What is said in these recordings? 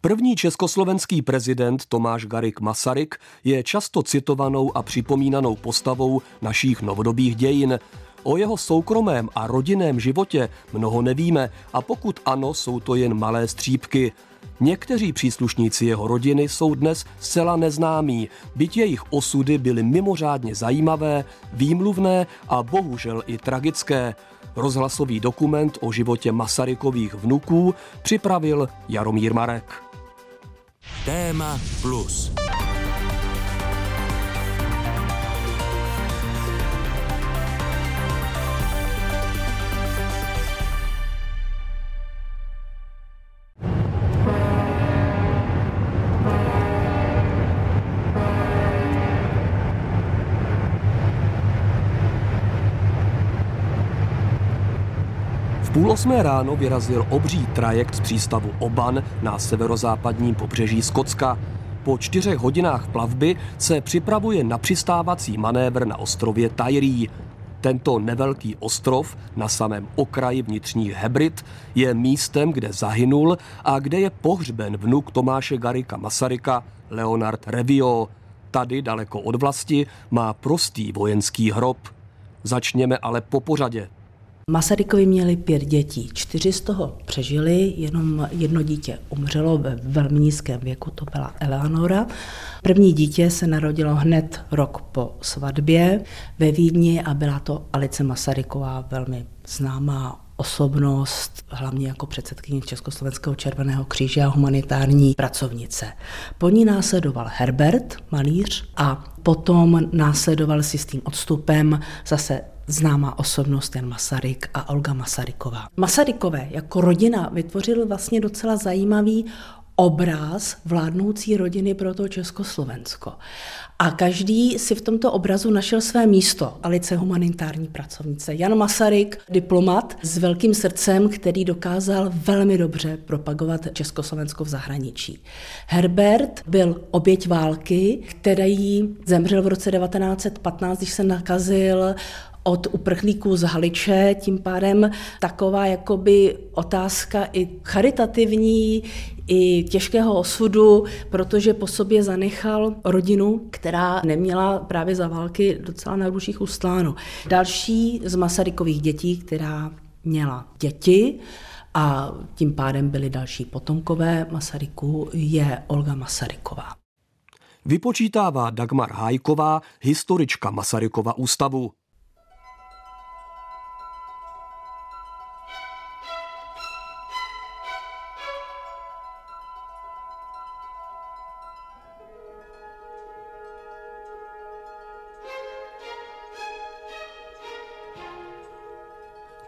První československý prezident Tomáš Garik Masaryk je často citovanou a připomínanou postavou našich novodobých dějin. O jeho soukromém a rodinném životě mnoho nevíme a pokud ano, jsou to jen malé střípky. Někteří příslušníci jeho rodiny jsou dnes zcela neznámí, byť jejich osudy byly mimořádně zajímavé, výmluvné a bohužel i tragické. Rozhlasový dokument o životě Masarykových vnuků připravil Jaromír Marek. Téma plus. Půl osmé ráno vyrazil obří trajekt z přístavu Oban na severozápadním pobřeží Skotska. Po čtyřech hodinách plavby se připravuje na přistávací manévr na ostrově Tyree. Tento nevelký ostrov na samém okraji vnitřních Hebrid je místem, kde zahynul a kde je pohřben vnuk Tomáše Garika Masaryka Leonard Revio. Tady, daleko od vlasti, má prostý vojenský hrob. Začněme ale po pořadě. Masarykovi měli pět dětí, čtyři z toho přežili, jenom jedno dítě umřelo ve velmi nízkém věku, to byla Eleonora. První dítě se narodilo hned rok po svatbě ve Vídni a byla to Alice Masaryková, velmi známá osobnost, hlavně jako předsedkyně Československého červeného kříže a humanitární pracovnice. Po ní následoval Herbert, malíř, a potom následoval si s tím odstupem zase známá osobnost Jan Masaryk a Olga Masaryková. Masarykové jako rodina vytvořili vlastně docela zajímavý obraz vládnoucí rodiny pro to Československo. A každý si v tomto obrazu našel své místo. Alice humanitární pracovnice, Jan Masaryk, diplomat s velkým srdcem, který dokázal velmi dobře propagovat Československo v zahraničí. Herbert byl oběť války, který zemřel v roce 1915, když se nakazil od uprchlíků z Haliče, tím pádem taková jakoby otázka i charitativní, i těžkého osudu, protože po sobě zanechal rodinu, která neměla právě za války docela na růžích ustláno. Další z Masarykových dětí, která měla děti, a tím pádem byly další potomkové Masaryku, je Olga Masaryková. Vypočítává Dagmar Hájková, historička Masarykova ústavu.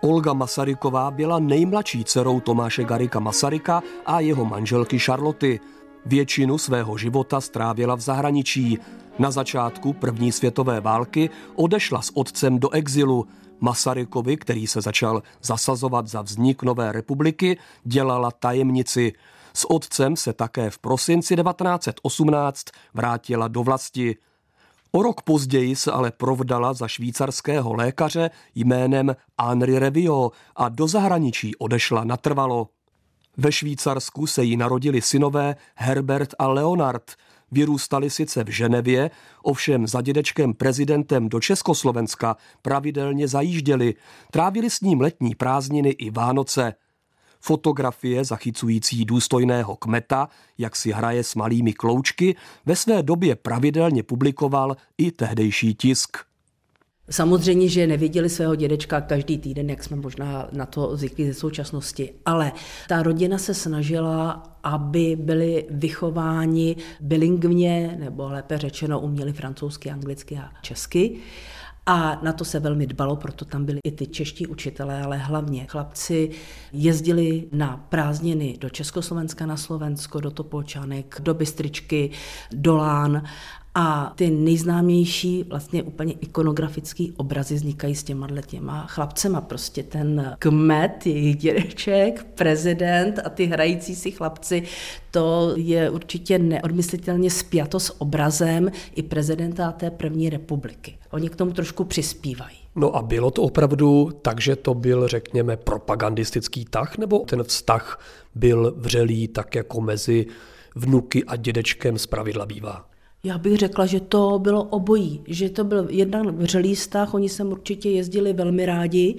Olga Masaryková byla nejmladší dcerou Tomáše Garika Masaryka a jeho manželky Charloty. Většinu svého života strávila v zahraničí. Na začátku první světové války odešla s otcem do exilu. Masarykovi, který se začal zasazovat za vznik nové republiky, dělala tajemnici. S otcem se také v prosinci 1918 vrátila do vlasti. O rok později se ale provdala za švýcarského lékaře jménem Henri Revio a do zahraničí odešla natrvalo. Ve Švýcarsku se jí narodili synové Herbert a Leonard. Vyrůstali sice v Ženevě, ovšem za dědečkem prezidentem do Československa pravidelně zajížděli. Trávili s ním letní prázdniny i Vánoce – Fotografie zachycující důstojného kmeta, jak si hraje s malými kloučky, ve své době pravidelně publikoval i tehdejší tisk. Samozřejmě, že neviděli svého dědečka každý týden, jak jsme možná na to zvyklí ze současnosti, ale ta rodina se snažila, aby byli vychováni bilingvně, nebo lépe řečeno uměli francouzsky, anglicky a česky. A na to se velmi dbalo, proto tam byli i ty čeští učitelé, ale hlavně chlapci jezdili na prázdniny do Československa, na Slovensko, do Topolčanek, do Bystričky, do Lán A ty nejznámější, vlastně úplně ikonografický obrazy vznikají s těma těma chlapcema. Prostě ten kmet, jejich dědeček, prezident a ty hrající si chlapci, to je určitě neodmyslitelně spjato s obrazem i prezidenta té první republiky. Oni k tomu trošku přispívají. No a bylo to opravdu tak, že to byl, řekněme, propagandistický tah, nebo ten vztah byl vřelý tak jako mezi vnuky a dědečkem z pravidla bývá? Já bych řekla, že to bylo obojí, že to byl jednak vřelý vztah, oni sem určitě jezdili velmi rádi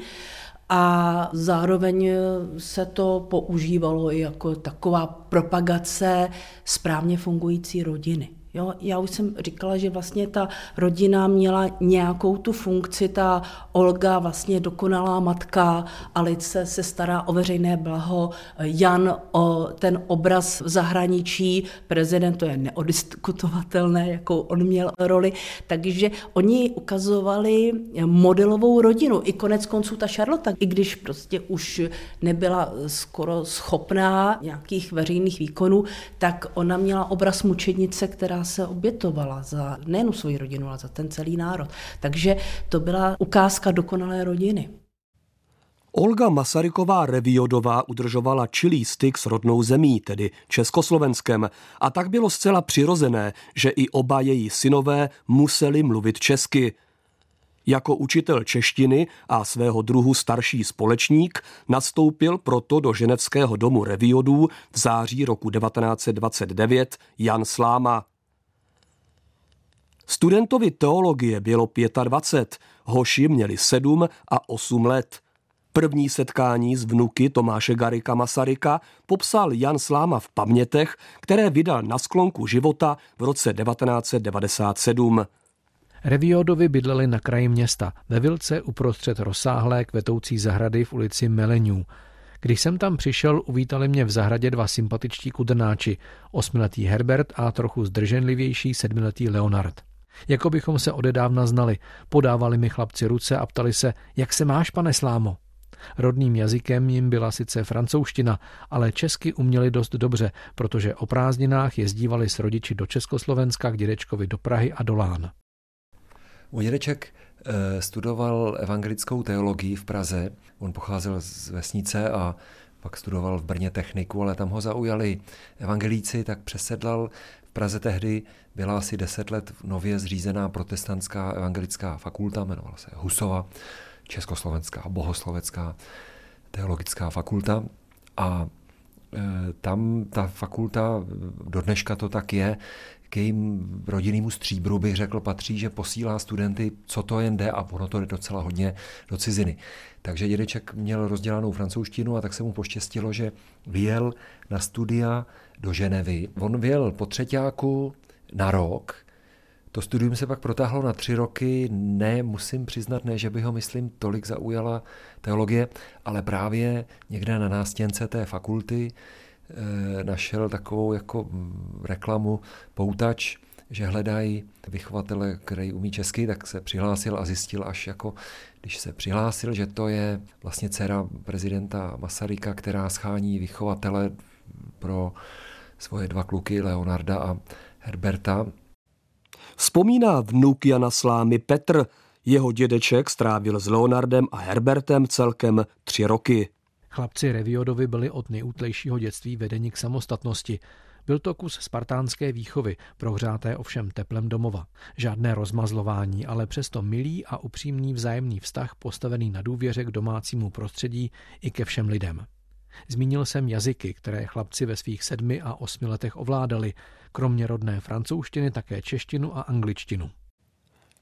a zároveň se to používalo jako taková propagace správně fungující rodiny. Jo, já už jsem říkala, že vlastně ta rodina měla nějakou tu funkci, ta Olga vlastně dokonalá matka, Alice se stará o veřejné blaho, Jan o ten obraz v zahraničí, prezident to je neodiskutovatelné, jakou on měl roli, takže oni ukazovali modelovou rodinu, i konec konců ta Charlotte, i když prostě už nebyla skoro schopná nějakých veřejných výkonů, tak ona měla obraz mučednice, která se obětovala za nejen svoji rodinu, ale za ten celý národ. Takže to byla ukázka dokonalé rodiny. Olga Masaryková Reviodová udržovala čilý styk s rodnou zemí, tedy Československem, a tak bylo zcela přirozené, že i oba její synové museli mluvit česky. Jako učitel češtiny a svého druhu starší společník nastoupil proto do ženevského domu Reviodů v září roku 1929 Jan Sláma. Studentovi teologie bylo 25, hoši měli 7 a 8 let. První setkání s vnuky Tomáše Garika Masaryka popsal Jan Sláma v pamětech, které vydal na sklonku života v roce 1997. Reviodovi bydleli na kraji města, ve Vilce uprostřed rozsáhlé kvetoucí zahrady v ulici Meleňů. Když jsem tam přišel, uvítali mě v zahradě dva sympatičtí kudrnáči, osmiletý Herbert a trochu zdrženlivější sedmiletý Leonard. Jako bychom se odedávna znali, podávali mi chlapci ruce a ptali se, jak se máš, pane Slámo? Rodným jazykem jim byla sice francouzština, ale česky uměli dost dobře, protože o prázdninách jezdívali s rodiči do Československa k dědečkovi do Prahy a do Lán. Můj dědeček eh, studoval evangelickou teologii v Praze. On pocházel z vesnice a pak studoval v Brně techniku, ale tam ho zaujali evangelíci, tak přesedlal Praze tehdy byla asi deset let nově zřízená protestantská evangelická fakulta, jmenovala se Husova, Československá bohoslovecká teologická fakulta a e, tam ta fakulta, do dneška to tak je, k jejím rodinnému stříbru bych řekl patří, že posílá studenty, co to jen jde a ono to jde docela hodně do ciziny. Takže dědeček měl rozdělanou francouzštinu a tak se mu poštěstilo, že vyjel na studia do Ženevy. On vyjel po třetíku na rok, to studium se pak protáhlo na tři roky, ne, musím přiznat, ne, že by ho, myslím, tolik zaujala teologie, ale právě někde na nástěnce té fakulty e, našel takovou jako reklamu poutač, že hledají vychovatele, který umí česky, tak se přihlásil a zjistil až jako, když se přihlásil, že to je vlastně dcera prezidenta Masaryka, která schání vychovatele pro svoje dva kluky, Leonarda a Herberta. Vzpomíná vnuk Jana Slámy Petr, jeho dědeček strávil s Leonardem a Herbertem celkem tři roky. Chlapci Reviodovi byli od nejútlejšího dětství vedeni k samostatnosti. Byl to kus spartánské výchovy, prohřáté ovšem teplem domova. Žádné rozmazlování, ale přesto milý a upřímný vzájemný vztah postavený na důvěře k domácímu prostředí i ke všem lidem. Zmínil jsem jazyky, které chlapci ve svých sedmi a osmi letech ovládali, kromě rodné francouzštiny také češtinu a angličtinu.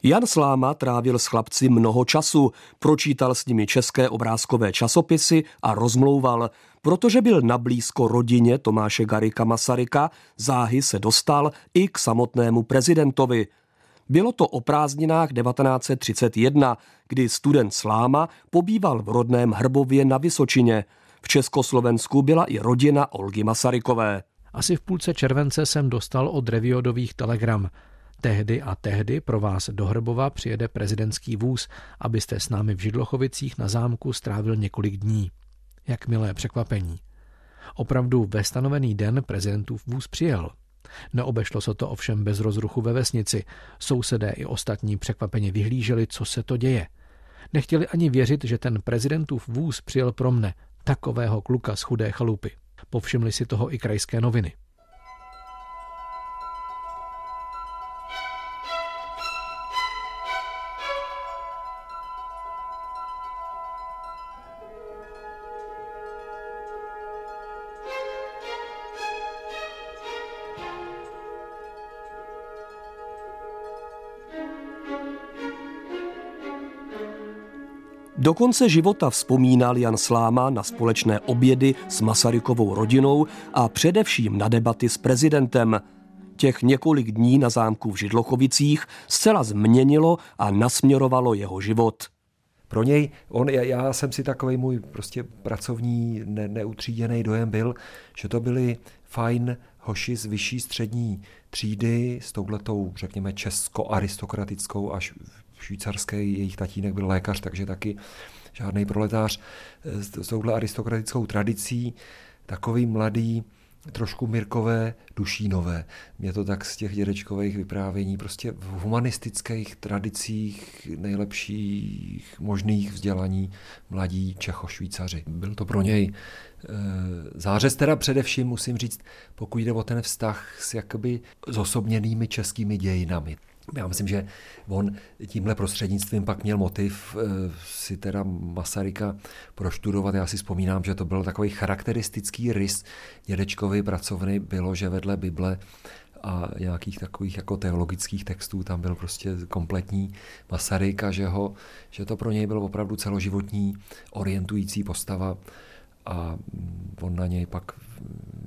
Jan Sláma trávil s chlapci mnoho času, pročítal s nimi české obrázkové časopisy a rozmlouval. Protože byl nablízko rodině Tomáše Garika Masaryka, záhy se dostal i k samotnému prezidentovi. Bylo to o prázdninách 1931, kdy student Sláma pobýval v rodném Hrbově na Vysočině – v Československu byla i rodina Olgy Masarykové. Asi v půlce července jsem dostal od Reviodových telegram. Tehdy a tehdy pro vás do Hrbova přijede prezidentský vůz, abyste s námi v Židlochovicích na zámku strávil několik dní. Jak milé překvapení. Opravdu ve stanovený den prezidentův vůz přijel. Neobešlo se to ovšem bez rozruchu ve vesnici. Sousedé i ostatní překvapeně vyhlíželi, co se to děje. Nechtěli ani věřit, že ten prezidentův vůz přijel pro mne, takového kluka z chudé chalupy. Povšimli si toho i krajské noviny. Do konce života vzpomínal Jan Sláma na společné obědy s Masarykovou rodinou a především na debaty s prezidentem. Těch několik dní na zámku v Židlochovicích zcela změnilo a nasměrovalo jeho život. Pro něj, on, já, jsem si takový můj prostě pracovní ne, neutříděný dojem byl, že to byli fajn hoši z vyšší střední třídy s touhletou, řekněme, česko-aristokratickou až švýcarský, jejich tatínek byl lékař, takže taky žádný proletář s touhle aristokratickou tradicí, takový mladý, trošku Mirkové, Dušínové. Mě to tak z těch dědečkových vyprávění, prostě v humanistických tradicích nejlepších možných vzdělaní mladí Čecho-Švýcaři. Byl to pro něj e, zářez teda především, musím říct, pokud jde o ten vztah s jakoby zosobněnými českými dějinami. Já myslím, že on tímhle prostřednictvím pak měl motiv eh, si teda Masaryka proštudovat. Já si vzpomínám, že to byl takový charakteristický rys dědečkovy pracovny, bylo, že vedle Bible a nějakých takových jako teologických textů tam byl prostě kompletní Masaryk a že, ho, že to pro něj byl opravdu celoživotní orientující postava a on na něj pak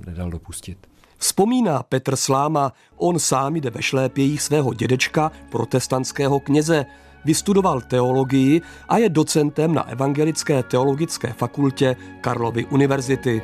nedal dopustit. Vzpomíná Petr Sláma, on sám jde ve šlépějích svého dědečka, protestantského kněze, vystudoval teologii a je docentem na Evangelické teologické fakultě Karlovy univerzity.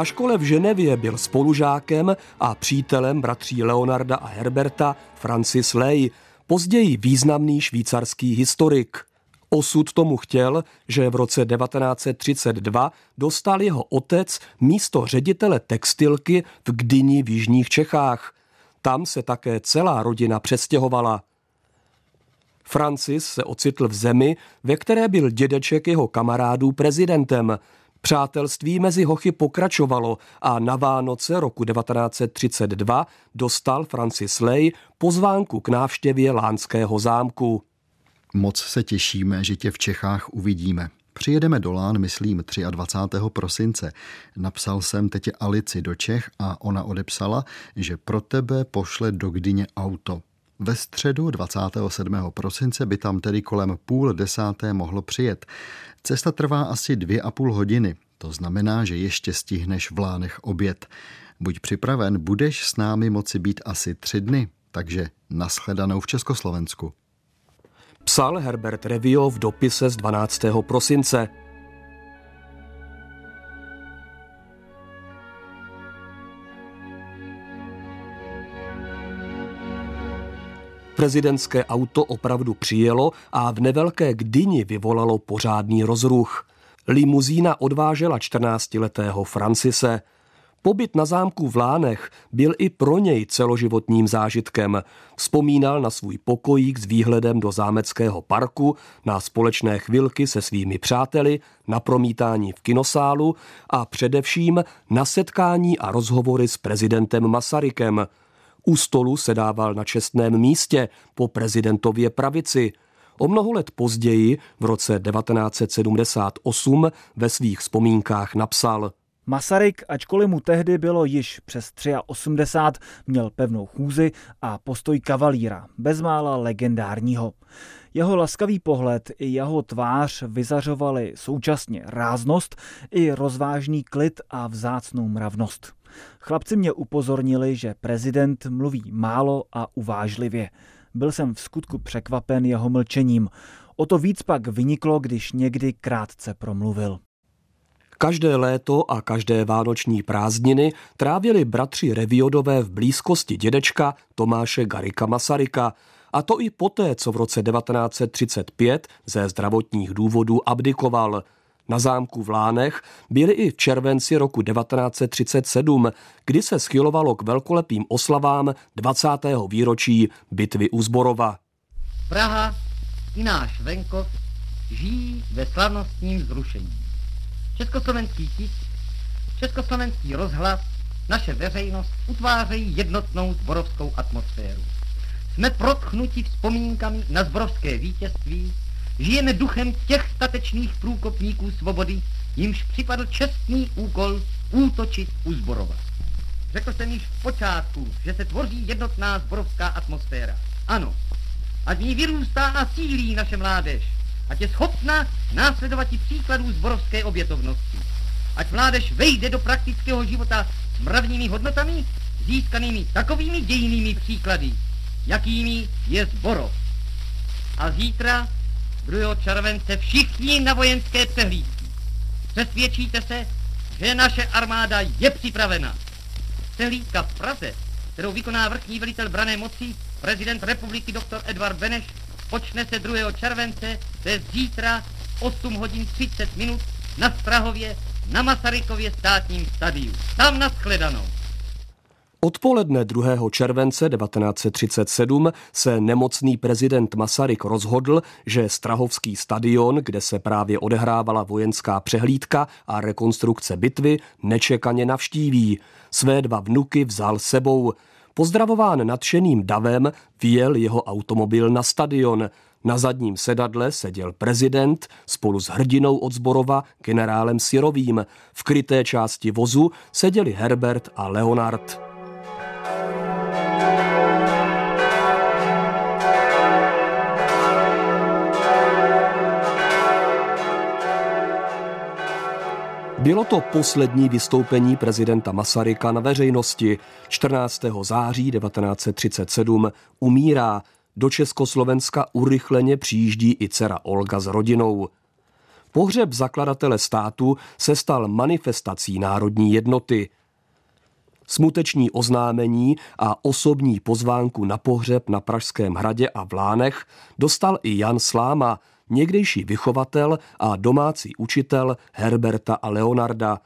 Na škole v Ženevě byl spolužákem a přítelem bratří Leonarda a Herberta Francis Ley, později významný švýcarský historik. Osud tomu chtěl, že v roce 1932 dostal jeho otec místo ředitele textilky v Gdyni v Jižních Čechách. Tam se také celá rodina přestěhovala. Francis se ocitl v zemi, ve které byl dědeček jeho kamarádů prezidentem – Přátelství mezi Hochy pokračovalo a na Vánoce roku 1932 dostal Francis Ley pozvánku k návštěvě Lánského zámku. Moc se těšíme, že tě v Čechách uvidíme. Přijedeme do Lán, myslím, 23. prosince. Napsal jsem tetě Alici do Čech a ona odepsala, že pro tebe pošle do Gdyně auto. Ve středu 27. prosince by tam tedy kolem půl desáté mohlo přijet. Cesta trvá asi dvě a půl hodiny. To znamená, že ještě stihneš v Lánech oběd. Buď připraven, budeš s námi moci být asi tři dny, takže naschledanou v Československu. Psal Herbert Revio v dopise z 12. prosince. Prezidentské auto opravdu přijelo a v nevelké Gdyni vyvolalo pořádný rozruch. Limuzína odvážela 14-letého Francise. Pobyt na zámku v Lánech byl i pro něj celoživotním zážitkem. Vzpomínal na svůj pokojík s výhledem do zámeckého parku, na společné chvilky se svými přáteli, na promítání v kinosálu a především na setkání a rozhovory s prezidentem Masarykem – u stolu sedával na čestném místě po prezidentově pravici. O mnoho let později, v roce 1978, ve svých vzpomínkách napsal Masaryk, ačkoliv mu tehdy bylo již přes 83, měl pevnou chůzi a postoj kavalíra, bezmála legendárního. Jeho laskavý pohled i jeho tvář vyzařovali současně ráznost i rozvážný klid a vzácnou mravnost. Chlapci mě upozornili, že prezident mluví málo a uvážlivě. Byl jsem v skutku překvapen jeho mlčením. O to víc pak vyniklo, když někdy krátce promluvil. Každé léto a každé vánoční prázdniny trávili bratři Reviodové v blízkosti dědečka Tomáše Garika Masaryka, a to i poté, co v roce 1935 ze zdravotních důvodů abdikoval. Na zámku v Lánech byli i v červenci roku 1937, kdy se schylovalo k velkolepým oslavám 20. výročí bitvy u Zborova. Praha i náš venkov žijí ve slavnostním zrušení. Československý tisk, československý rozhlas, naše veřejnost utvářejí jednotnou zborovskou atmosféru. Jsme protchnuti vzpomínkami na zborovské vítězství, žijeme duchem těch statečných průkopníků svobody, jimž připadl čestný úkol útočit u Zborova. Řekl jsem již v počátku, že se tvoří jednotná zborovská atmosféra. Ano, ať v ní vyrůstá a sílí naše mládež, ať je schopna následovat i příkladů zborovské obětovnosti. Ať mládež vejde do praktického života s mravními hodnotami, získanými takovými dějinými příklady, jakými je Zborov. A zítra, 2. července, všichni na vojenské přehlídky. Přesvědčíte se, že naše armáda je připravena. Přehlídka v Praze, kterou vykoná vrchní velitel brané moci, prezident republiky dr. Edvard Beneš, počne se 2. července, to je zítra 8 hodin 30 minut na Strahově na Masarykově státním stadiu. Tam naschledanou. Odpoledne 2. července 1937 se nemocný prezident Masaryk rozhodl, že Strahovský stadion, kde se právě odehrávala vojenská přehlídka a rekonstrukce bitvy, nečekaně navštíví. Své dva vnuky vzal sebou. Pozdravován nadšeným davem vyjel jeho automobil na stadion. Na zadním sedadle seděl prezident spolu s hrdinou od Zborova generálem Sirovým. V kryté části vozu seděli Herbert a Leonard. Bylo to poslední vystoupení prezidenta Masaryka na veřejnosti. 14. září 1937 umírá. Do Československa urychleně přijíždí i dcera Olga s rodinou. Pohřeb zakladatele státu se stal manifestací národní jednoty. Smuteční oznámení a osobní pozvánku na pohřeb na Pražském hradě a v Lánech dostal i Jan Sláma, někdejší vychovatel a domácí učitel Herberta a Leonarda.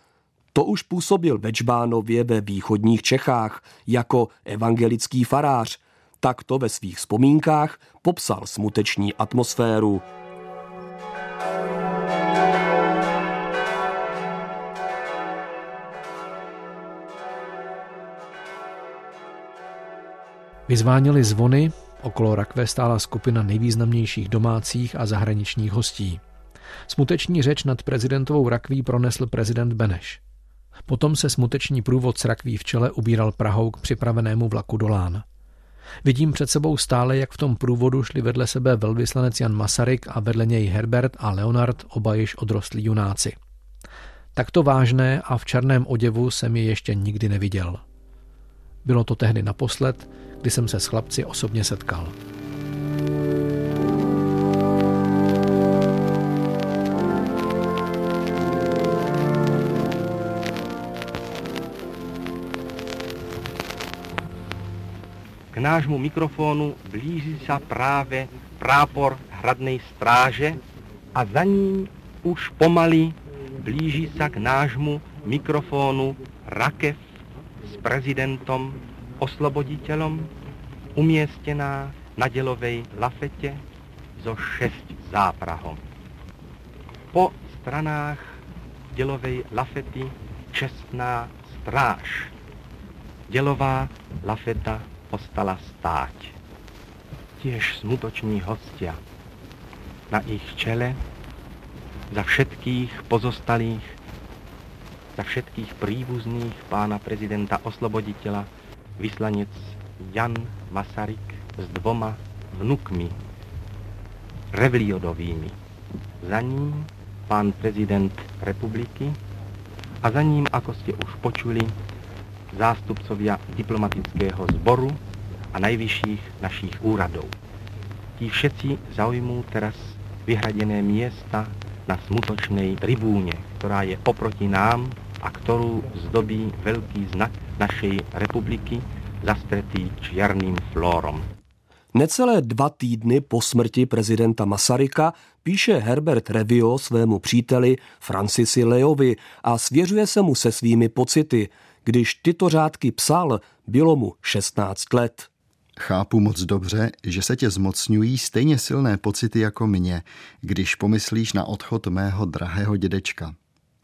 To už působil ve Čbánově ve východních Čechách jako evangelický farář. Takto ve svých vzpomínkách popsal smuteční atmosféru. Vyzváněli zvony, Okolo rakve stála skupina nejvýznamnějších domácích a zahraničních hostí. Smuteční řeč nad prezidentovou rakví pronesl prezident Beneš. Potom se smuteční průvod s rakví v čele ubíral Prahou k připravenému vlaku do Lán. Vidím před sebou stále, jak v tom průvodu šli vedle sebe velvyslanec Jan Masaryk a vedle něj Herbert a Leonard, oba již odrostlí junáci. Takto vážné a v černém oděvu jsem je ještě nikdy neviděl. Bylo to tehdy naposled, kdy jsem se s chlapci osobně setkal. K nášmu mikrofonu blíží se právě prápor hradnej stráže a za ním už pomaly blíží se k nášmu mikrofonu rakev s prezidentom osloboditeľom umiestnená na delovej lafete so šest záprahom. Po stranách delovej lafety čestná stráž. Delová lafeta ostala stáť. Tiež smutoční hostia. Na ich čele za všetkých pozostalých, za všetkých príbuzných pána prezidenta osloboditeľa vyslanec Jan Masaryk s dvoma vnukmi, Revliodovými. Za ním pán prezident republiky a za ním, ako ste už počuli, zástupcovia diplomatického zboru a najvyšších našich úradov. Tí všetci zaujmú teraz vyhradené miesta na smutočnej tribúne, ktorá je oproti nám a ktorú zdobí veľký znak našej republiky, zastretý čiernym flórom. Necelé dva týdny po smrti prezidenta Masaryka píše Herbert Revio svému příteli Francisi Leovi a svěřuje se mu se svými pocity. Když tyto řádky psal, bylo mu 16 let. Chápu moc dobře, že se tě zmocňují stejně silné pocity jako mě, když pomyslíš na odchod mého drahého dědečka.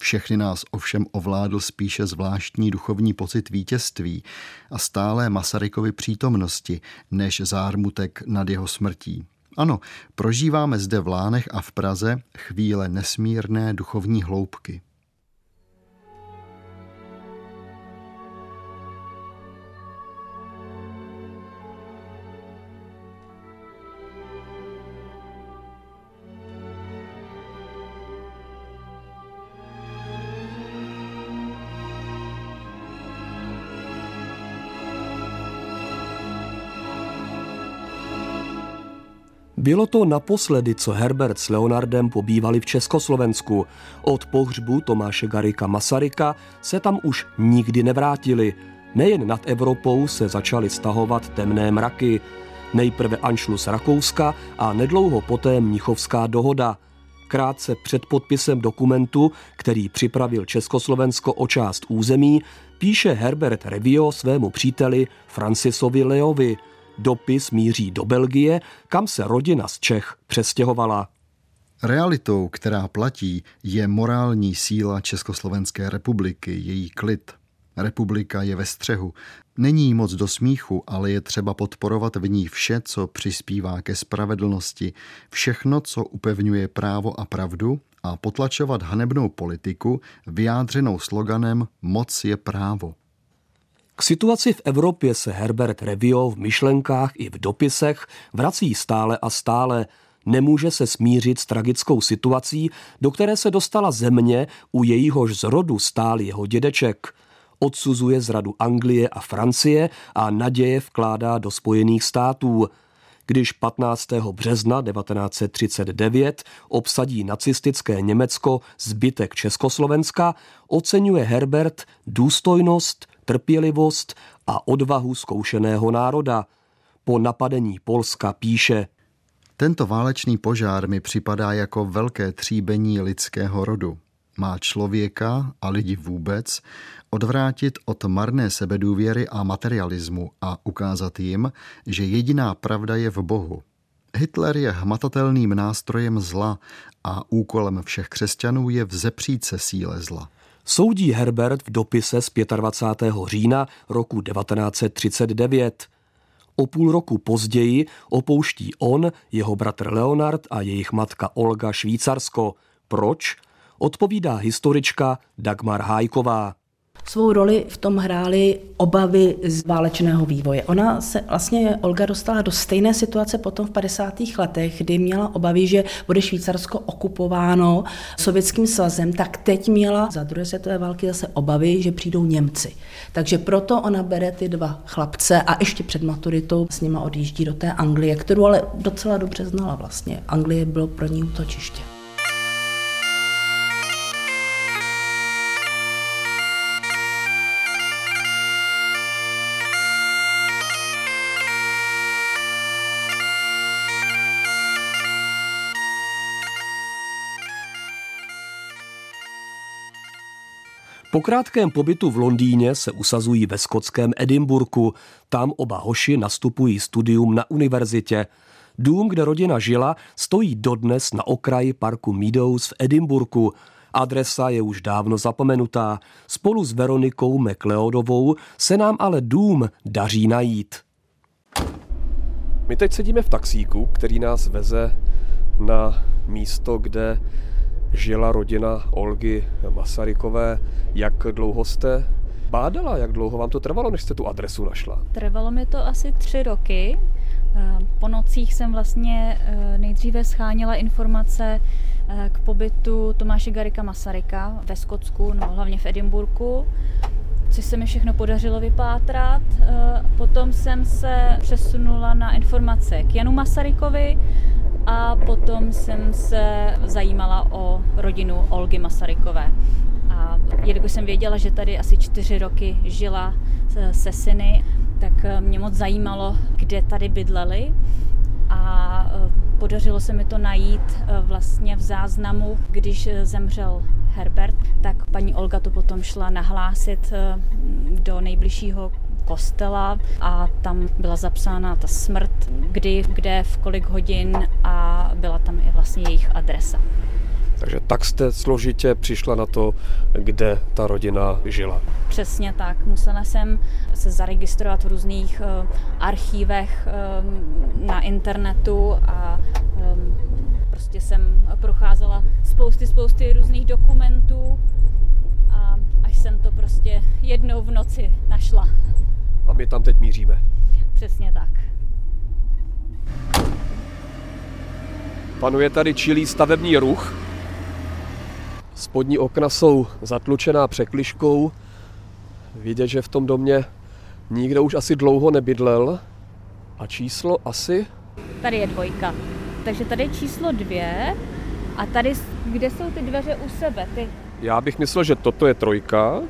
Všechny nás ovšem ovládl spíše zvláštní duchovní pocit vítězství a stále Masarykovy přítomnosti, než zármutek nad jeho smrtí. Ano, prožíváme zde v Lánech a v Praze chvíle nesmírné duchovní hloubky. Bylo to naposledy, co Herbert s Leonardem pobývali v Československu. Od pohřbu Tomáše Garika Masaryka se tam už nikdy nevrátili. Nejen nad Evropou se začaly stahovat temné mraky. Nejprve Anšlus Rakouska a nedlouho poté Mnichovská dohoda. Krátce před podpisem dokumentu, který připravil Československo o část území, píše Herbert Revio svému příteli Francisovi Leovi – Dopis míří do Belgie, kam se rodina z Čech přestěhovala. Realitou, která platí, je morální síla Československé republiky, její klid. Republika je ve střehu. Není moc do smíchu, ale je třeba podporovat v ní vše, co přispívá ke spravedlnosti, všechno, co upevňuje právo a pravdu a potlačovat hanebnou politiku vyjádřenou sloganem Moc je právo. K situaci v Evropě se Herbert Revio v myšlenkách i v dopisech vrací stále a stále. Nemůže se smířit s tragickou situací, do které se dostala země, u jejíhož zrodu stál jeho dědeček. Odsuzuje zradu Anglie a Francie a naděje vkládá do Spojených států. Když 15. března 1939 obsadí nacistické Německo zbytek Československa, oceňuje Herbert důstojnost, trpělivost a odvahu zkoušeného národa. Po napadení Polska píše Tento válečný požár mi připadá jako velké tříbení lidského rodu. Má člověka a lidi vůbec odvrátit od marné sebedůvěry a materialismu a ukázat jim, že jediná pravda je v Bohu. Hitler je hmatatelným nástrojem zla a úkolem všech křesťanů je vzepřít se síle zla soudí Herbert v dopise z 25. října roku 1939. O půl roku později opouští on, jeho bratr Leonard a jejich matka Olga Švýcarsko. Proč? Odpovídá historička Dagmar Hájková. Svou roli v tom hrály obavy z válečného vývoje. Ona se vlastně, Olga dostala do stejné situace potom v 50. letech, kdy měla obavy, že bude Švýcarsko okupováno sovětským svazem, tak teď měla za druhé světové války zase obavy, že přijdou Němci. Takže proto ona bere ty dva chlapce a ještě před maturitou s nima odjíždí do té Anglie, kterou ale docela dobře znala vlastně. Anglie bylo pro ní útočiště. Po krátkém pobytu v Londýně se usazují ve skotském Edinburgu. Tam oba hoši nastupují studium na univerzitě. Dům, kde rodina žila, stojí dodnes na okraji parku Meadows v Edinburgu. Adresa je už dávno zapomenutá. Spolu s Veronikou McLeodovou se nám ale dům daří najít. My teď sedíme v taxíku, který nás veze na místo, kde žila rodina Olgy Masarykové. Jak dlouho jste bádala? Jak dlouho vám to trvalo, než jste tu adresu našla? Trvalo mi to asi tři roky. Eh, po nocích jsem vlastně eh, nejdříve scháněla informace eh, k pobytu Tomáše Garika Masaryka ve Skotsku, no hlavně v Edinburgu, což se mi všechno podařilo vypátrat. Potom jsem se přesunula na informace k Janu Masarykovi a potom jsem se zajímala o rodinu Olgy Masarykové. A jelikož jsem věděla, že tady asi čtyři roky žila se syny, tak mě moc zajímalo, kde tady bydleli a podařilo se mi to najít vlastně v záznamu, když zemřel Herbert, tak paní Olga to potom šla nahlásit e, do nejbližšího kostela a tam byla zapsána ta smrt, kdy, kde, v kolik hodin a byla tam i vlastně jejich adresa. Takže tak jste složitě přišla na to, kde ta rodina žila. Přesně tak. Musela jsem se zaregistrovat v různých uh, archívech um, na internetu a um, prostě jsem procházela spousty, spousty různých dokumentů a až jsem to prostě jednou v noci našla. A my tam teď míříme. Přesně tak. Panuje tady čilý stavební ruch. Spodní okna jsou zatlučená překliškou. Vidět, že v tom domě nikdo už asi dlouho nebydlel. A číslo asi? Tady je dvojka. Takže tady je číslo dvě a tady, kde jsou ty dveře u sebe? Ty... Já bych myslel, že toto je trojka.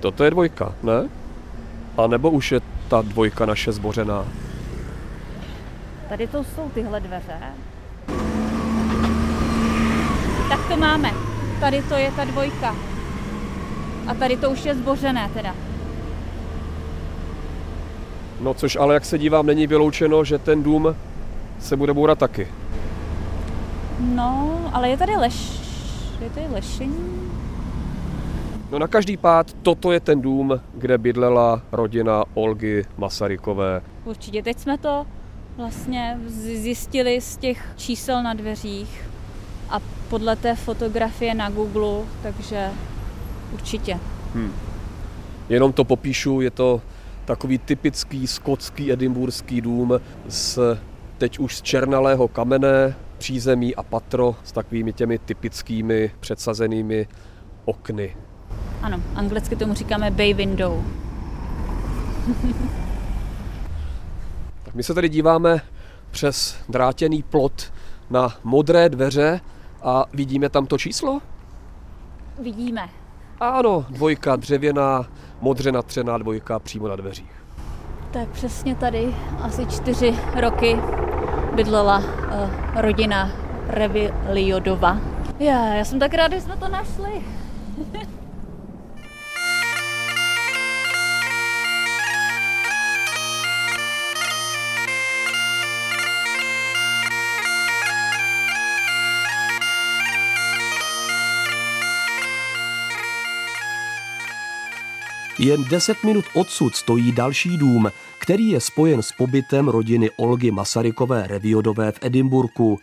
Toto je dvojka, ne? A nebo už je ta dvojka naše zbořená? Tady to jsou tyhle dveře. Tak to máme. Tady to je ta dvojka. A tady to už je zbořené teda. No což ale jak se dívám, není vyloučeno, že ten dům se bude bourat taky. No, ale je tady leš... Je tady lešení? No na každý pád toto je ten dům, kde bydlela rodina Olgy Masarykové. Určitě, teď jsme to vlastně zjistili z těch čísel na dveřích a podle té fotografie na Google, takže určitě. Hmm. Jenom to popíšu, je to takový typický skotský edimburský dům s teď už z černalého kamene, přízemí a patro s takovými těmi typickými předsazenými okny. Ano, anglicky tomu říkáme bay window. tak my se tady díváme přes drátěný plot na modré dveře a vidíme tam to číslo? Vidíme. Ano, dvojka dřevěná, modře natřená dvojka přímo na dveřích. Tak přesně tady asi čtyři roky bydlela uh, rodina Reviliodova. Já, já jsem tak ráda, že jsme to našli. Jen deset minut odsud stojí další dům, který je spojen s pobytem rodiny Olgy Masarykové Reviodové v Edimburku.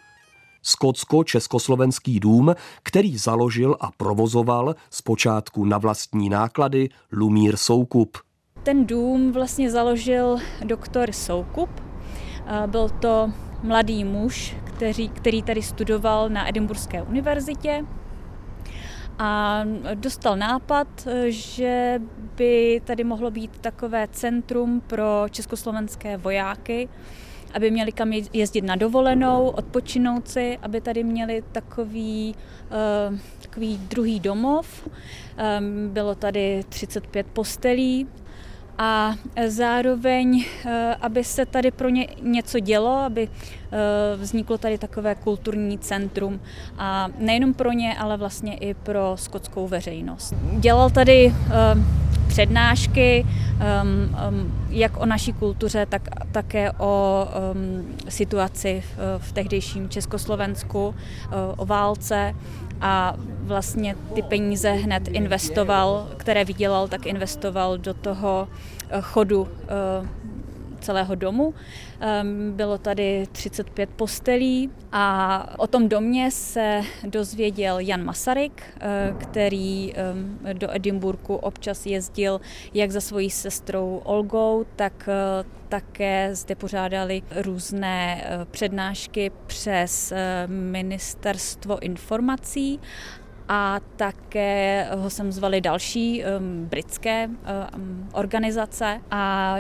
Skotsko-československý dům, který založil a provozoval zpočátku na vlastní náklady Lumír Soukup. Ten dům vlastně založil doktor Soukup. Byl to mladý muž, který, který tady studoval na Edimburské univerzitě a dostal nápad, že by tady mohlo být takové centrum pro československé vojáky, aby měli kam jezdit na dovolenou, odpočinout si, aby tady měli takový, uh, takový druhý domov. Um, bylo tady 35 postelí a zároveň, eh, aby se tady pro ně něco dělo, aby eh, vzniklo tady takové kulturní centrum a nejenom pro ně, ale vlastně i pro skotskou veřejnost. Dělal tady eh, přednášky, jak o naší kultuře, tak také o situaci v tehdejším Československu, o válce a vlastně ty peníze hned investoval, které vydělal, tak investoval do toho eh, chodu eh, celého domu. Ehm, bylo tady 35 postelí a o tom domě se dozvěděl Jan Masaryk, eh, který ehm, do Edimburku občas jezdil jak za svojí sestrou Olgou, tak také zde pořádali různé přednášky přes ministerstvo informací a také ho sem zvali další um, britské um, organizace. A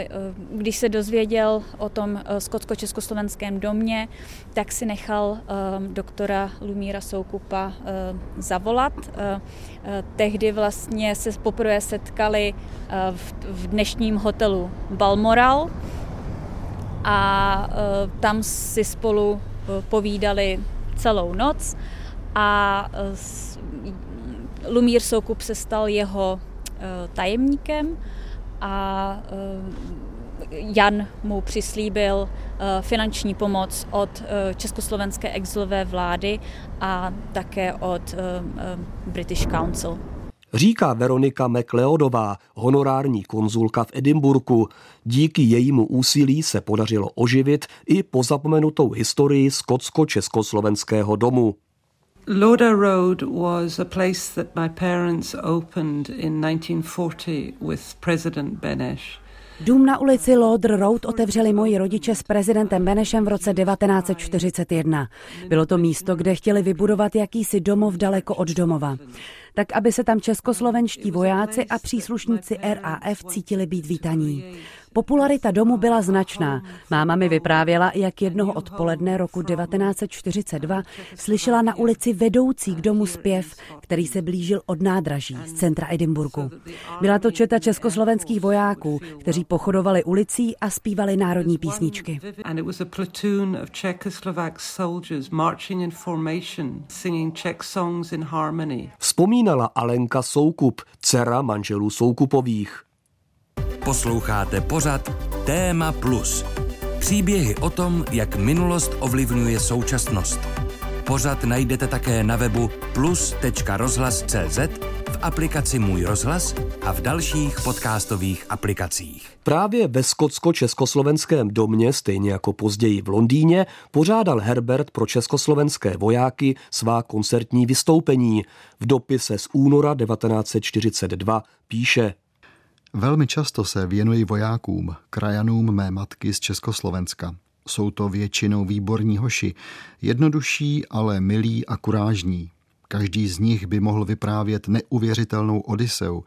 um, když se dozvěděl o tom uh, skotsko-československém domě, tak si nechal um, doktora Lumíra Soukupa uh, zavolat. Uh, uh, tehdy vlastně se poprvé setkali uh, v, v dnešním hotelu Balmoral. A uh, tam si spolu uh, povídali celou noc. A Lumír Soukup se stal jeho e, tajemníkem a e, Jan mu přislíbil e, finanční pomoc od československé exilové vlády a také od British Council. Říká Veronika McLeodová, honorární konzulka v Edinburgu. Díky jejímu úsilí se podařilo oživit i pozapomenutou historii skotsko-československého domu. Loda Road was a place that my parents opened in 1940 with President Benesh. Dům na ulici Lodr Road otevřeli moji rodiče s prezidentem Benešem v roce 1941. Bylo to místo, kde chtěli vybudovat jakýsi domov daleko od domova tak aby se tam českoslovenští vojáci a příslušníci RAF cítili být vítaní. Popularita domu byla značná. Máma mi vyprávěla, jak jednoho odpoledne roku 1942 slyšela na ulici vedoucí k domu zpěv, který se blížil od nádraží z centra Edinburgu. Byla to četa československých vojáků, kteří pochodovali ulicí a zpívali národní písničky. Vzpomínala Alenka Soukup, dcera manželů Soukupových. Posloucháte pořad Téma Plus. Příběhy o tom, jak minulost ovlivňuje současnost. Pořad najdete také na webu plus.rozhlas.cz, v aplikaci Můj rozhlas a v dalších podcastových aplikacích. Právě ve skotsko-československém domě, stejně jako později v Londýně, pořádal Herbert pro československé vojáky svá koncertní vystoupení. V dopise z února 1942 píše Velmi často se věnuji vojákům, krajanům mé matky z Československa. Jsou to většinou výborní hoši, jednodušší, ale milí a kurážní. Každý z nich by mohl vyprávět neuvěřitelnou Odiseu.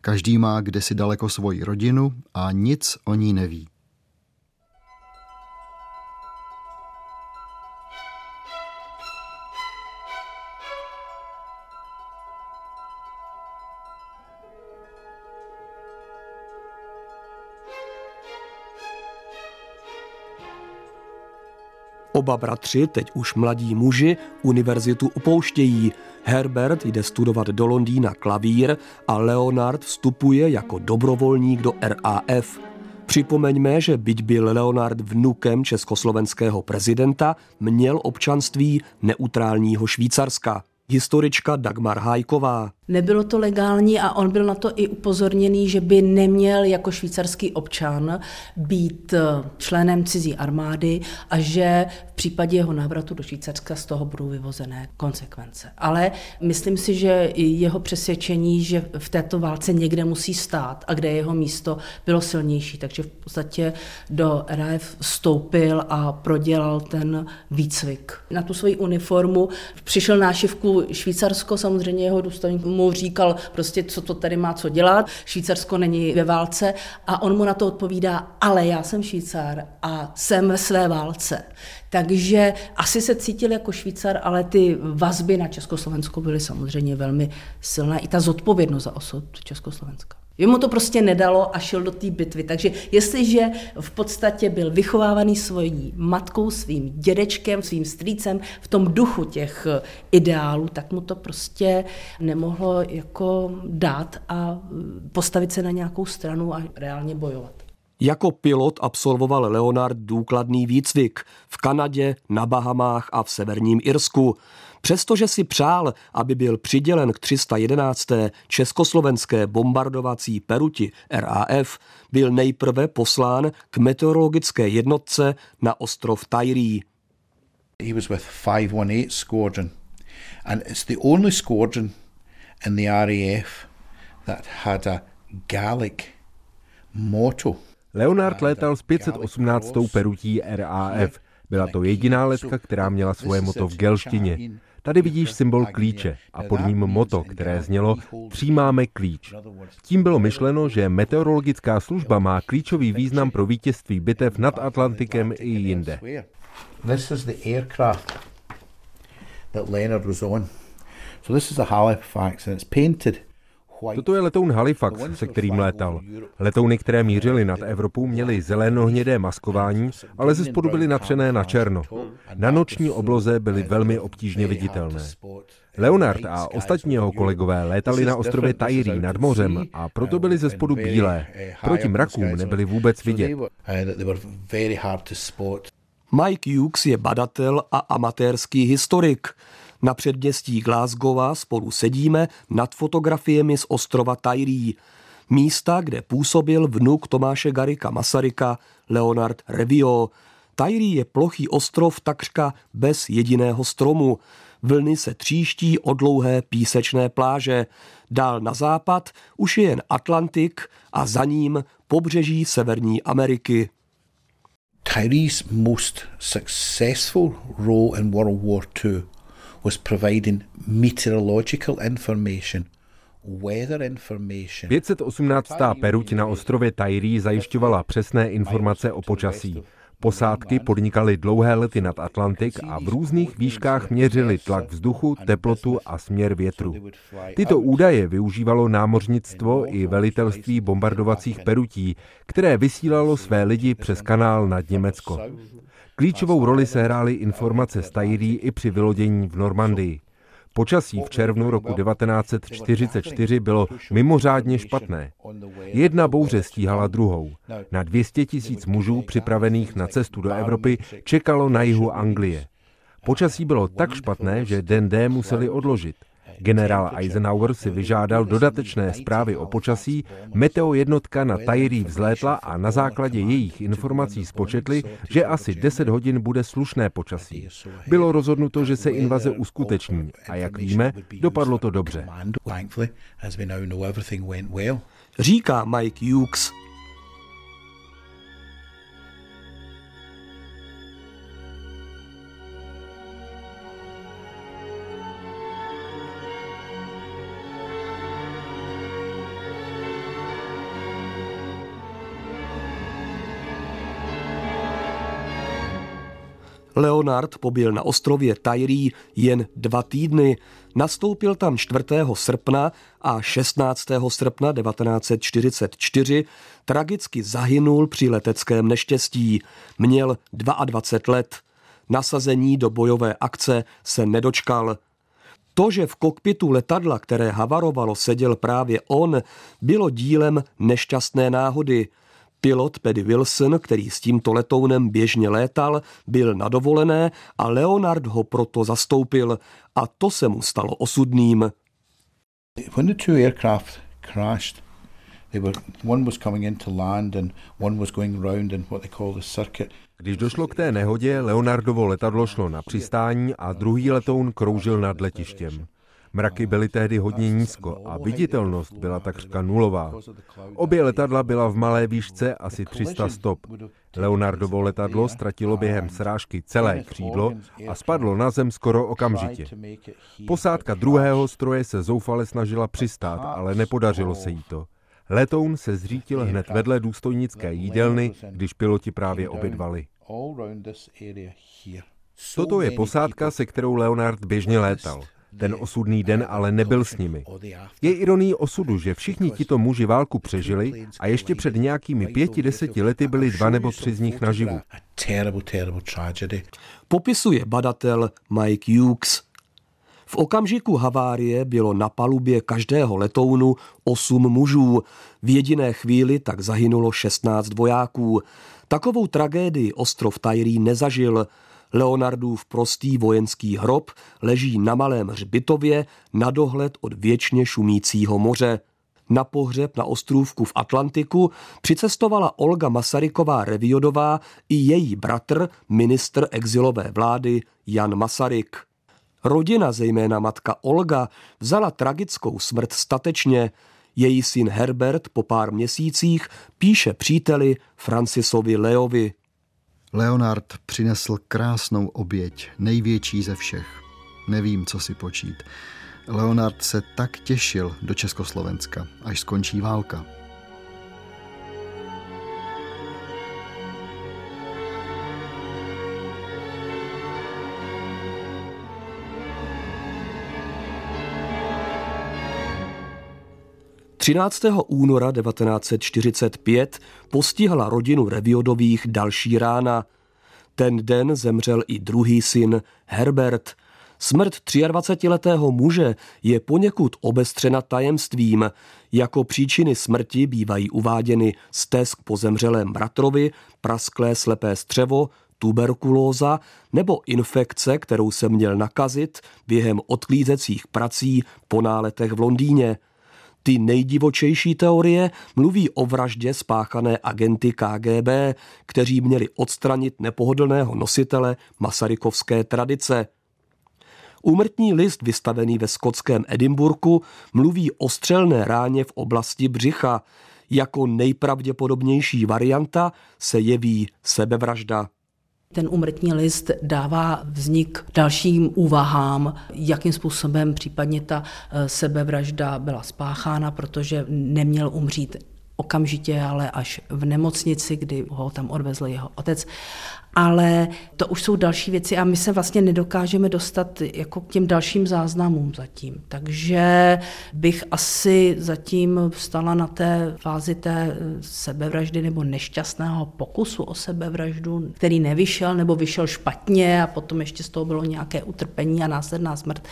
Každý má kdesi daleko svoji rodinu a nic o ní neví. Oba bratři, teď už mladí muži, univerzitu opouštějí. Herbert jde studovat do Londýna klavír a Leonard vstupuje jako dobrovolník do RAF. Připomeňme, že byť byl Leonard vnukem československého prezidenta, měl občanství neutrálního Švýcarska. Historička Dagmar Hájková. Nebylo to legální a on byl na to i upozorněný, že by neměl jako švýcarský občan být eh, členem cizí armády a že v případě jeho návratu do Švýcarska z toho budou vyvozené konsekvence. Ale myslím si, že jeho přesvědčení, že v této válce někde musí stát a kde je jeho místo, bylo silnější. Takže v podstatě do RAF vstoupil a prodělal ten výcvik. Na tu svoji uniformu přišel nášivku Švýcarsko, samozřejmě jeho důstojník mu říkal prostě, co to tady má co dělat, Švýcarsko není ve válce a on mu na to odpovídá, ale já jsem Švýcar a jsem ve své válce. Takže asi se cítil jako Švýcar, ale ty vazby na Československo byly samozřejmě velmi silné. I ta zodpovědnost za osud Československa. Jemu to prostě nedalo a šel do té bitvy. Takže jestliže v podstatě byl vychovávaný svojí matkou, svým dědečkem, svým strýcem v tom duchu těch ideálů, tak mu to prostě nemohlo jako dát a postavit se na nějakou stranu a reálně bojovat. Jako pilot absolvoval Leonard důkladný výcvik v Kanadě, na Bahamách a v severním Irsku. Přestože si přál, aby byl přidělen k 311. československé bombardovací peruti RAF, byl nejprve poslán k meteorologické jednotce na ostrov Tyree. He was with 518 Squadron and it's the only squadron in the RAF that had a Gallic motto. Leonard létal s 518. perutí RAF. Byla to jediná letka, která měla svoje moto v gelštině. Tady vidíš symbol klíče a pod ním moto, které znělo Přijímáme klíč. Tím bylo myšleno, že meteorologická služba má klíčový význam pro vítězství bitev nad Atlantikem i jinde. This is the aircraft that Leonard was on. So this is Halifax and it's painted Toto je letoun Halifax, se kterým létal. Letouny, které mířily nad Evropou, měly zeleno-hnědé maskování, ale ze spodu byly natřené na černo. Na noční obloze byly velmi obtížně viditelné. Leonard a ostatní jeho kolegové létali na ostrově Tairi nad mořem a proto byly ze spodu bílé. Proti mrakům nebyly vůbec vidět. Mike Hughes je badatel a amatérský historik. Na předměstí Glasgowa spolu sedíme nad fotografiemi z ostrova Tajrí, místa, kde působil vnuk Tomáše Garika Masaryka, Leonard Revio. Tajrí je plochý ostrov takřka bez jediného stromu. Vlny se tříští o dlouhé písečné pláže. Dál na západ už je jen Atlantik a za ním pobřeží Severní Ameriky. Tyree's most successful role in World War II was providing meteorological information 518. peruť na ostrově Tajrí zajišťovala přesné informace o počasí. Posádky podnikaly dlouhé lety nad Atlantik a v různých výškách měřili tlak vzduchu, teplotu a směr větru. Tyto údaje využívalo námořnictvo i velitelství bombardovacích perutí, které vysílalo své lidi přes kanál nad Německo. Klíčovou roli sehrály informace z i při vylodění v Normandii. Počasí v červnu roku 1944 bylo mimořádně špatné. Jedna bouře stíhala druhou. Na 200 tisíc mužů připravených na cestu do Evropy čekalo na jihu Anglie. Počasí bylo tak špatné, že den D museli odložit. Generál Eisenhower si vyžádal dodatečné zprávy o počasí, meteo jednotka na Tajrí vzlétla a na základě jejich informací spočetli, že asi 10 hodin bude slušné počasí. Bylo rozhodnuto, že se invaze uskuteční a jak víme, dopadlo to dobře. Říká Mike Hughes, Leonard pobyl na ostrově Tajrí jen dva týdny. Nastoupil tam 4. srpna a 16. srpna 1944 tragicky zahynul při leteckém neštěstí. Měl 22 let. Nasazení do bojové akce se nedočkal. To, že v kokpitu letadla, které havarovalo, seděl právě on, bylo dílem nešťastné náhody – Pilot Paddy Wilson, který s tímto letounem běžně létal, byl na dovolené a Leonard ho proto zastoupil a to se mu stalo osudným. When the two aircraft crashed, they were, one was coming into land and one was going round in what they call the circuit. Když došlo k té nehodě, Leonardovo letadlo šlo na přistání a druhý letoun kroužil nad letištěm. Mraky byly tehdy hodně nízko a viditelnost byla takřka nulová. Obě letadla byla v malé výšce asi 300 stop. Leonardovo letadlo ztratilo během srážky celé křídlo a spadlo na zem skoro okamžitě. Posádka druhého stroje se zoufale snažila přistát, ale nepodařilo se jí to. Letoun se zřítil hned vedle důstojnické jídelny, když piloti právě obědvali. Toto je posádka, se kterou Leonard běžně létal. Ten osudný den ale nebyl s nimi. Je ironií osudu, že všichni tito muži válku přežili a ještě před nějakými pěti, deseti lety byli dva nebo tři z nich naživu. Popisuje badatel Mike Hughes. V okamžiku havárie bylo na palubě každého letounu osm mužů. V jediné chvíli tak zahynulo 16 vojáků. Takovou tragédii ostrov Tajrí nezažil. Leonardův prostý vojenský hrob leží na malém hřbitově na dohled od věčně šumícího moře. Na pohřeb na ostrůvku v Atlantiku přicestovala Olga Masaryková Reviodová i její bratr, ministr exilové vlády Jan Masaryk. Rodina, zejména matka Olga, vzala tragickou smrt statečně. Její syn Herbert po pár měsících píše příteli Francisovi Leovi. Leonard přinesl krásnou oběť, největší ze všech. Nevím, co si počít. Leonard se tak těšil do Československa, až skončí válka. 13. února 1945 postihla rodinu Reviodových další rána. Ten den zemřel i druhý syn Herbert. Smrt 23-letého muže je poněkud obestřena tajemstvím. Jako příčiny smrti bývají uváděny stesk po zemřelém bratrovi, prasklé slepé střevo, tuberkulóza nebo infekce, kterou se měl nakazit během odklízecích prací po náletech v Londýně – ty nejdivočejší teorie mluví o vraždě spáchané agenty KGB, kteří měli odstranit nepohodlného nositele masarykovské tradice. Úmrtní list vystavený ve skotském Edinburgu mluví o střelné ráně v oblasti břicha. Jako nejpravděpodobnější varianta se jeví sebevražda. Ten umrtní list dává vznik dalším úvahám, jakým způsobem případně ta eh, sebevražda byla spáchána, protože neměl umřít okamžitě, ale až v nemocnici, kdy ho tam odvezl jeho otec ale to už jsou další věci a my se vlastně nedokážeme dostat jako k těm dalším záznamům zatím. Takže bych asi zatím vstala na té fázi té sebevraždy nebo nešťastného pokusu o sebevraždu, který nevyšel nebo vyšel špatně a potom ještě z toho bylo nějaké utrpení a následná smrt.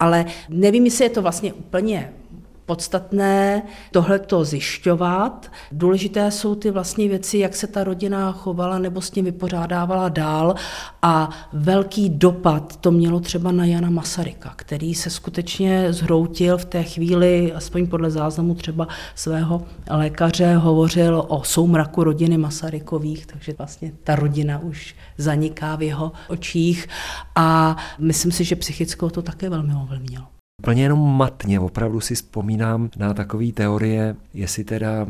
Ale nevím, jestli je to vlastně úplně podstatné tohleto zjišťovat. Důležité jsou ty vlastně věci, jak se ta rodina chovala nebo s tím vypořádávala dál a velký dopad to mělo třeba na Jana Masaryka, který se skutečně zhroutil v té chvíli, aspoň podle záznamu třeba svého lékaře, hovořil o soumraku rodiny Masarykových, takže vlastně ta rodina už zaniká v jeho očích a myslím si, že psychickou to také velmi ovlivnilo. Plně jenom matně, opravdu si vzpomínám na takové teorie, jestli teda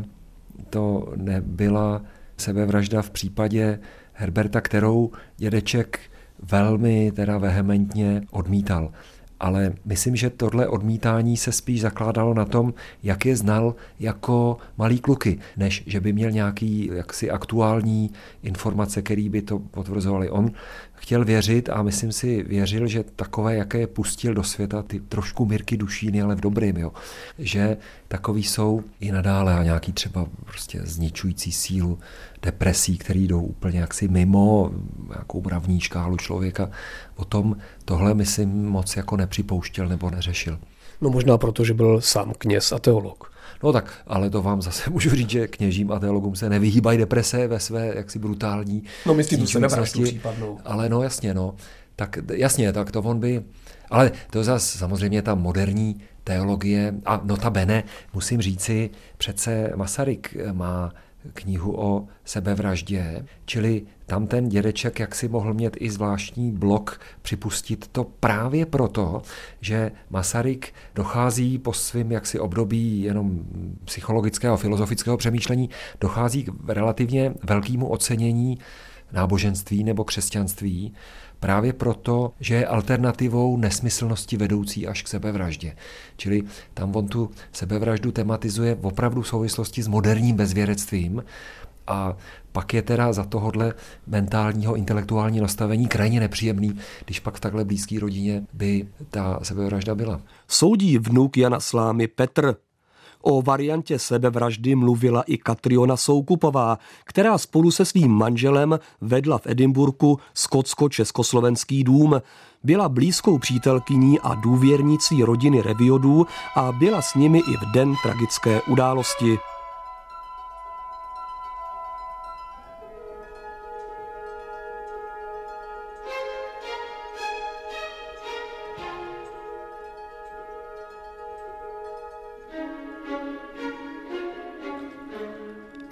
to nebyla sebevražda v případě Herberta, kterou dědeček velmi teda vehementně odmítal ale myslím, že tohle odmítání se spíš zakládalo na tom, jak je znal jako malý kluky, než že by měl nějaký jaksi aktuální informace, který by to potvrzovaly. On chtěl věřit a myslím si věřil, že takové, jaké pustil do světa, ty trošku Mirky Dušíny, ale v dobrým, jo. že takový jsou i nadále a nějaký třeba prostě zničující sílu depresí, které jdou úplně jaksi mimo nějakou mravní škálu člověka. O tom tohle myslím moc jako nepřipouštěl nebo neřešil. No možná proto, že byl sám kněz a teolog. No tak, ale to vám zase můžu říct, že kněžím a teologům se nevyhýbají deprese ve své jaksi brutální No myslím, se nevraždu případnou. Ale no jasně, no. Tak jasně, tak to on by... Ale to zase samozřejmě ta moderní teologie, a notabene musím říci, přece Masaryk má knihu o sebevraždě, čili tam ten dědeček jak si mohl mít i zvláštní blok připustit to právě proto, že Masaryk dochází po svém jaksi období jenom psychologického filozofického přemýšlení, dochází k relativně velkému ocenění náboženství nebo křesťanství, právě proto, že je alternativou nesmyslnosti vedoucí až k sebevraždě. Čili tam on tu sebevraždu tematizuje opravdu v souvislosti s moderním bezvěrectvím a pak je teda za tohohle mentálního, intelektuální nastavení krajně nepříjemný, když pak v takhle blízké rodině by ta sebevražda byla. Soudí vnuk Jana Slámy Petr, O variantě sebevraždy mluvila i Katriona Soukupová, která spolu se svým manželem vedla v Edinburgu skotsko-československý dům. Byla blízkou přítelkyní a důvěrnicí rodiny Reviodů a byla s nimi i v den tragické události.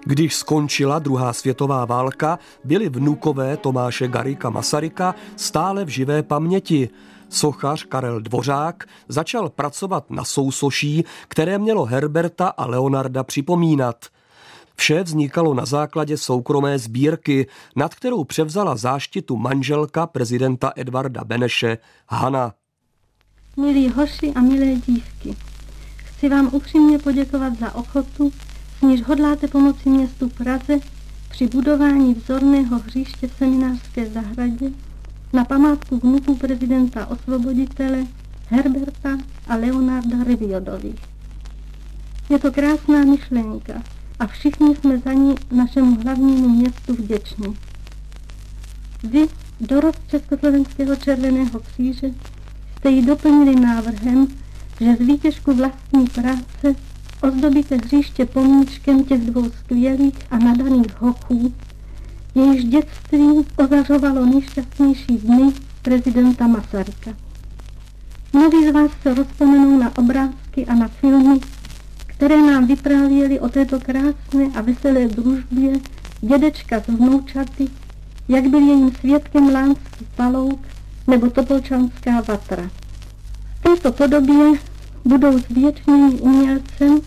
Když skončila druhá světová válka, byli vnukové Tomáše Garika Masaryka stále v živé paměti. Sochař Karel Dvořák začal pracovat na sousoší, které mělo Herberta a Leonarda připomínat. Vše vznikalo na základě soukromé sbírky, nad kterou převzala záštitu manželka prezidenta Edvarda Beneše Hana. Milí hoši a milé dívky, chci vám upřímně poděkovat za ochotu, níž hodláte pomoci městu Praze při budování vzorného hřiště v seminářské zahradě na památku vnuků prezidenta osvoboditele Herberta a Leonarda Riviodových. Je to krásná myšlenka a všichni jsme za ní našemu hlavnímu městu vděční. Vy, dorost Československého červeného kříže, jste ji doplnili návrhem, že z výtěžku vlastní práce ozdobíte hříště pomníčkem těch dvou skvělých a nadaných hochů, jejichž dětství ozařovalo nejšťastnější dny prezidenta Masaryka. Mnozí z vás se rozpomenou na obrázky a na filmy, které nám vyprávěli o této krásné a veselé družbě dědečka z vnoučaty, jak byl jejím svědkem lánský palouk nebo topolčanská vatra. V této podobě budou zvětšněni umělcem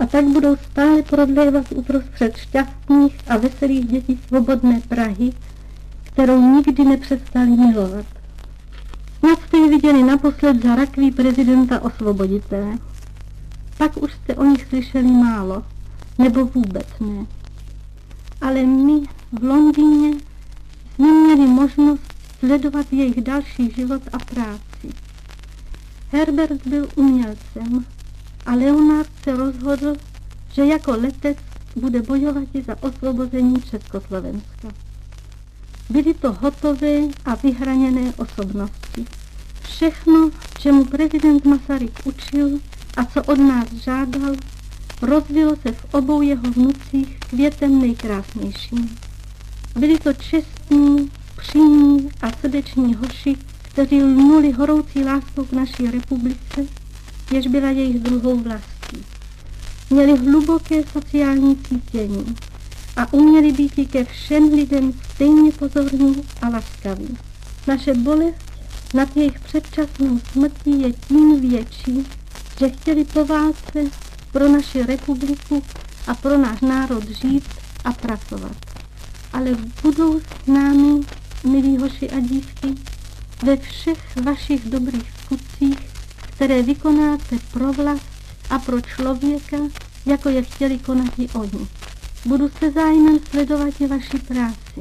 a tak budou stále prodlévat uprostřed šťastných a veselých dětí svobodné Prahy, kterou nikdy nepřestali milovat. Snad jste ji viděli naposled za rakví prezidenta osvoboditele. Pak už jste o nich slyšeli málo, nebo vůbec ne. Ale my v Londýně jsme měli možnost sledovat jejich další život a práci. Herbert byl umělcem a Leonard se rozhodl, že jako letec bude bojovat i za osvobození Československa. Byly to hotové a vyhraněné osobnosti. Všechno, čemu prezident Masaryk učil a co od nás žádal, rozvilo se v obou jeho vnucích květem nejkrásnějším. Byli to čestní, přímí a srdeční hoši, kteří lnuli horoucí láskou k naší republice, jež byla jejich druhou vlastí. Měli hluboké sociální cítění a uměli být ke všem lidem stejně pozorní a laskaví. Naše bolest nad jejich předčasnou smrtí je tím větší, že chtěli po válce pro naši republiku a pro náš národ žít a pracovat. Ale budou s námi, milí hoši a dívky, ve všech vašich dobrých skutcích, které vykonáte pro vlast a pro člověka, jako je chtěli konat i oni. Budu se zájmem sledovat i vaši práci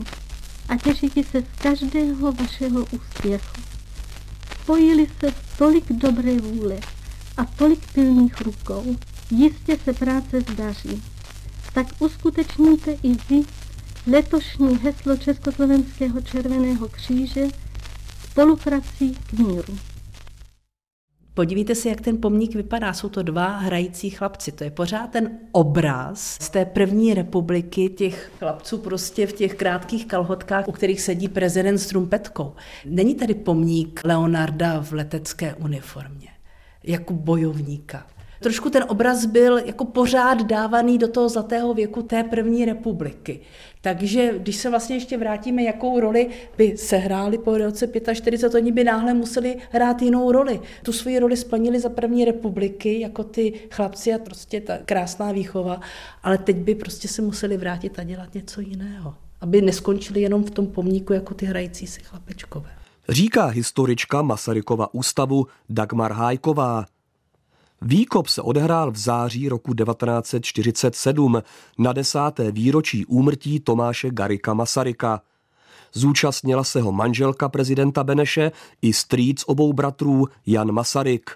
a těšit se z každého vašeho úspěchu. Spojili se tolik dobré vůle a tolik pilných rukou, jistě se práce zdaří. Tak uskutečníte i vy letošní heslo Československého červeného kříže spoluprací k míru. Podívejte se, jak ten pomník vypadá. Jsou to dva hrající chlapci. To je pořád ten obraz z té první republiky těch chlapců prostě v těch krátkých kalhotkách, u kterých sedí prezident s trumpetkou. Není tady pomník Leonarda v letecké uniformě, jako bojovníka. Trošku ten obraz byl jako pořád dávaný do toho zlatého věku té první republiky. Takže když se vlastně ještě vrátíme, jakou roli by se hráli po roce 45, oni by náhle museli hrát jinou roli. Tu svoji roli splnili za první republiky, jako ty chlapci a prostě ta krásná výchova, ale teď by prostě se museli vrátit a dělat něco jiného. Aby neskončili jenom v tom pomníku jako ty hrající si chlapečkové. Říká historička Masarykova ústavu Dagmar Hájková. Výkop se odehrál v září roku 1947 na desáté výročí úmrtí Tomáše Garika Masaryka. Zúčastnila se ho manželka prezidenta Beneše i strýc obou bratrů Jan Masaryk.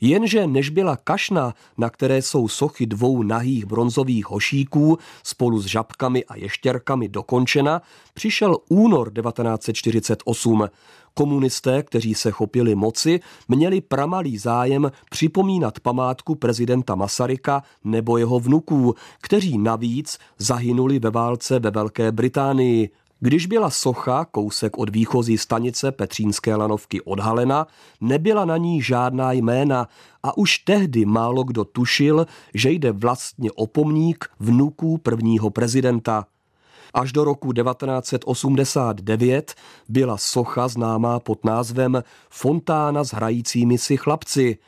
Jenže než byla kašna, na které jsou sochy dvou nahých bronzových hošíků spolu s žabkami a ještěrkami dokončena, přišel únor 1948. Komunisté, kteří se chopili moci, měli pramalý zájem připomínat památku prezidenta Masaryka nebo jeho vnuků, kteří navíc zahynuli ve válce ve Velké Británii. Když byla socha, kousek od výchozí stanice Petřínské lanovky odhalena, nebyla na ní žádná jména a už tehdy málo kdo tušil, že jde vlastně o pomník vnuků prvního prezidenta. Až do roku 1989 byla socha známá pod názvem Fontána s hrajícími si chlapci.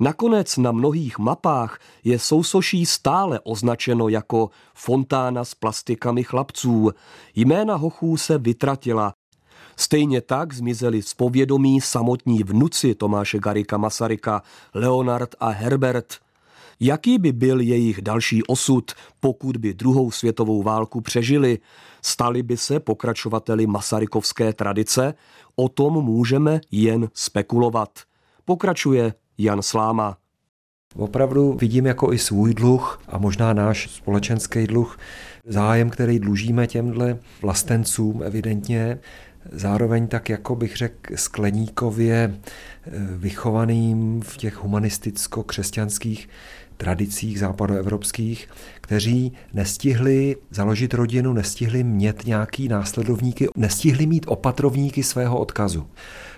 Nakonec na mnohých mapách je sousoší stále označeno jako fontána s plastikami chlapců. Jména hochů se vytratila. Stejně tak zmizeli z povědomí samotní vnuci Tomáše Garika Masaryka, Leonard a Herbert. Jaký by byl jejich další osud, pokud by druhou světovou válku přežili? Stali by se pokračovateli masarykovské tradice? O tom můžeme jen spekulovat. Pokračuje Jan Sláma. Opravdu vidím jako i svůj dluh a možná náš společenský dluh, zájem, který dlužíme těmhle vlastencům evidentně, zároveň tak, jako bych řekl, skleníkově eh, vychovaným v těch humanisticko-křesťanských tradicích západoevropských, kteří nestihli založit rodinu, nestihli mít nějaký následovníky, nestihli mít opatrovníky svého odkazu.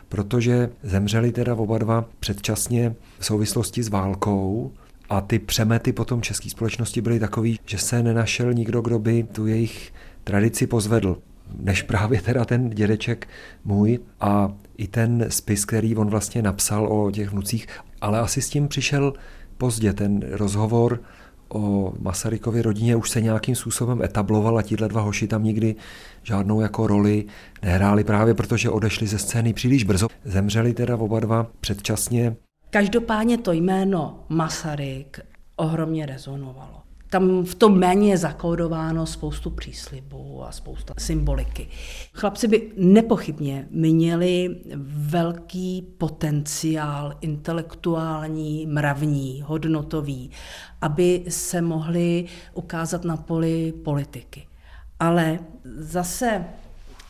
Protože zemřeli teda oba dva předčasně v souvislosti s válkou a ty přemety potom české společnosti byly takový, že se nenašel nikdo, kdo by tu jejich tradici pozvedl. Než právě teda ten dědeček můj a i ten spis, který on vlastně napsal o těch vnucích, ale asi s tím přišel pozdě ten rozhovor o Masarykově rodině už se nějakým způsobem etabloval a tíhle dva hoši tam nikdy žádnou jako roli nehráli právě protože odešli ze scény příliš brzo. Zemřeli teda oba dva předčasně. Každopádně to jméno Masaryk ohromně rezonovalo. Tam v tom méně je zakódováno spoustu příslibů a spousta symboliky. Chlapci by nepochybně měli velký potenciál intelektuální, mravní, hodnotový, aby se mohli ukázat na poli politiky. Ale zase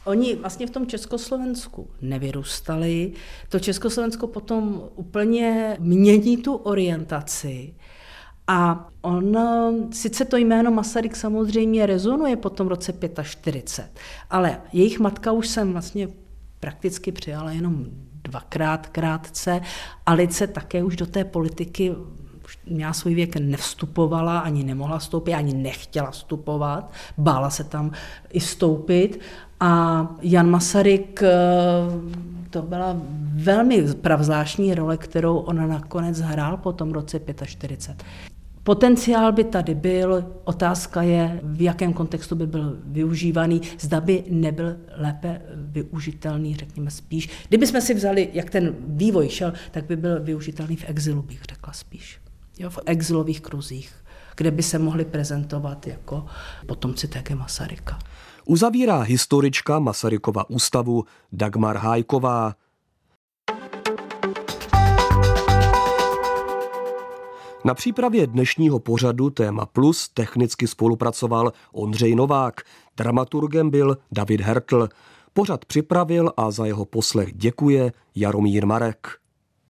Oni vlastně v tom Československu nevyrůstali. To Československo potom úplně mění tu orientaci a on, sice to jméno Masaryk samozřejmě rezonuje po tom roce 45, ale jejich matka už jsem vlastně prakticky přijala jenom dvakrát krátce. Alice také už do té politiky měla svůj věk nevstupovala, ani nemohla vstoupit, ani nechtěla vstupovat, bála se tam i vstoupit. A Jan Masaryk, eh, to byla velmi pravzláštní role, kterou ona nakonec hrál po tom roce 45. Potenciál by tady byl, otázka je, v jakém kontextu by byl využívaný, zda by nebyl lépe využitelný, řekněme spíš. Kdybychom si vzali, jak ten vývoj šel, tak by byl využitelný v exilu, bych řekla spíš. Jo, v exilových kruzích, kde by se mohli prezentovat jako potomci T.G. Masaryka. Uzavírá historička Masarykova ústavu Dagmar Hájková. Na přípravě dnešního pořadu Téma Plus technicky spolupracoval Ondřej Novák, dramaturgem byl David Hertl. Pořad připravil a za jeho poslech děkuje Jaromír Marek.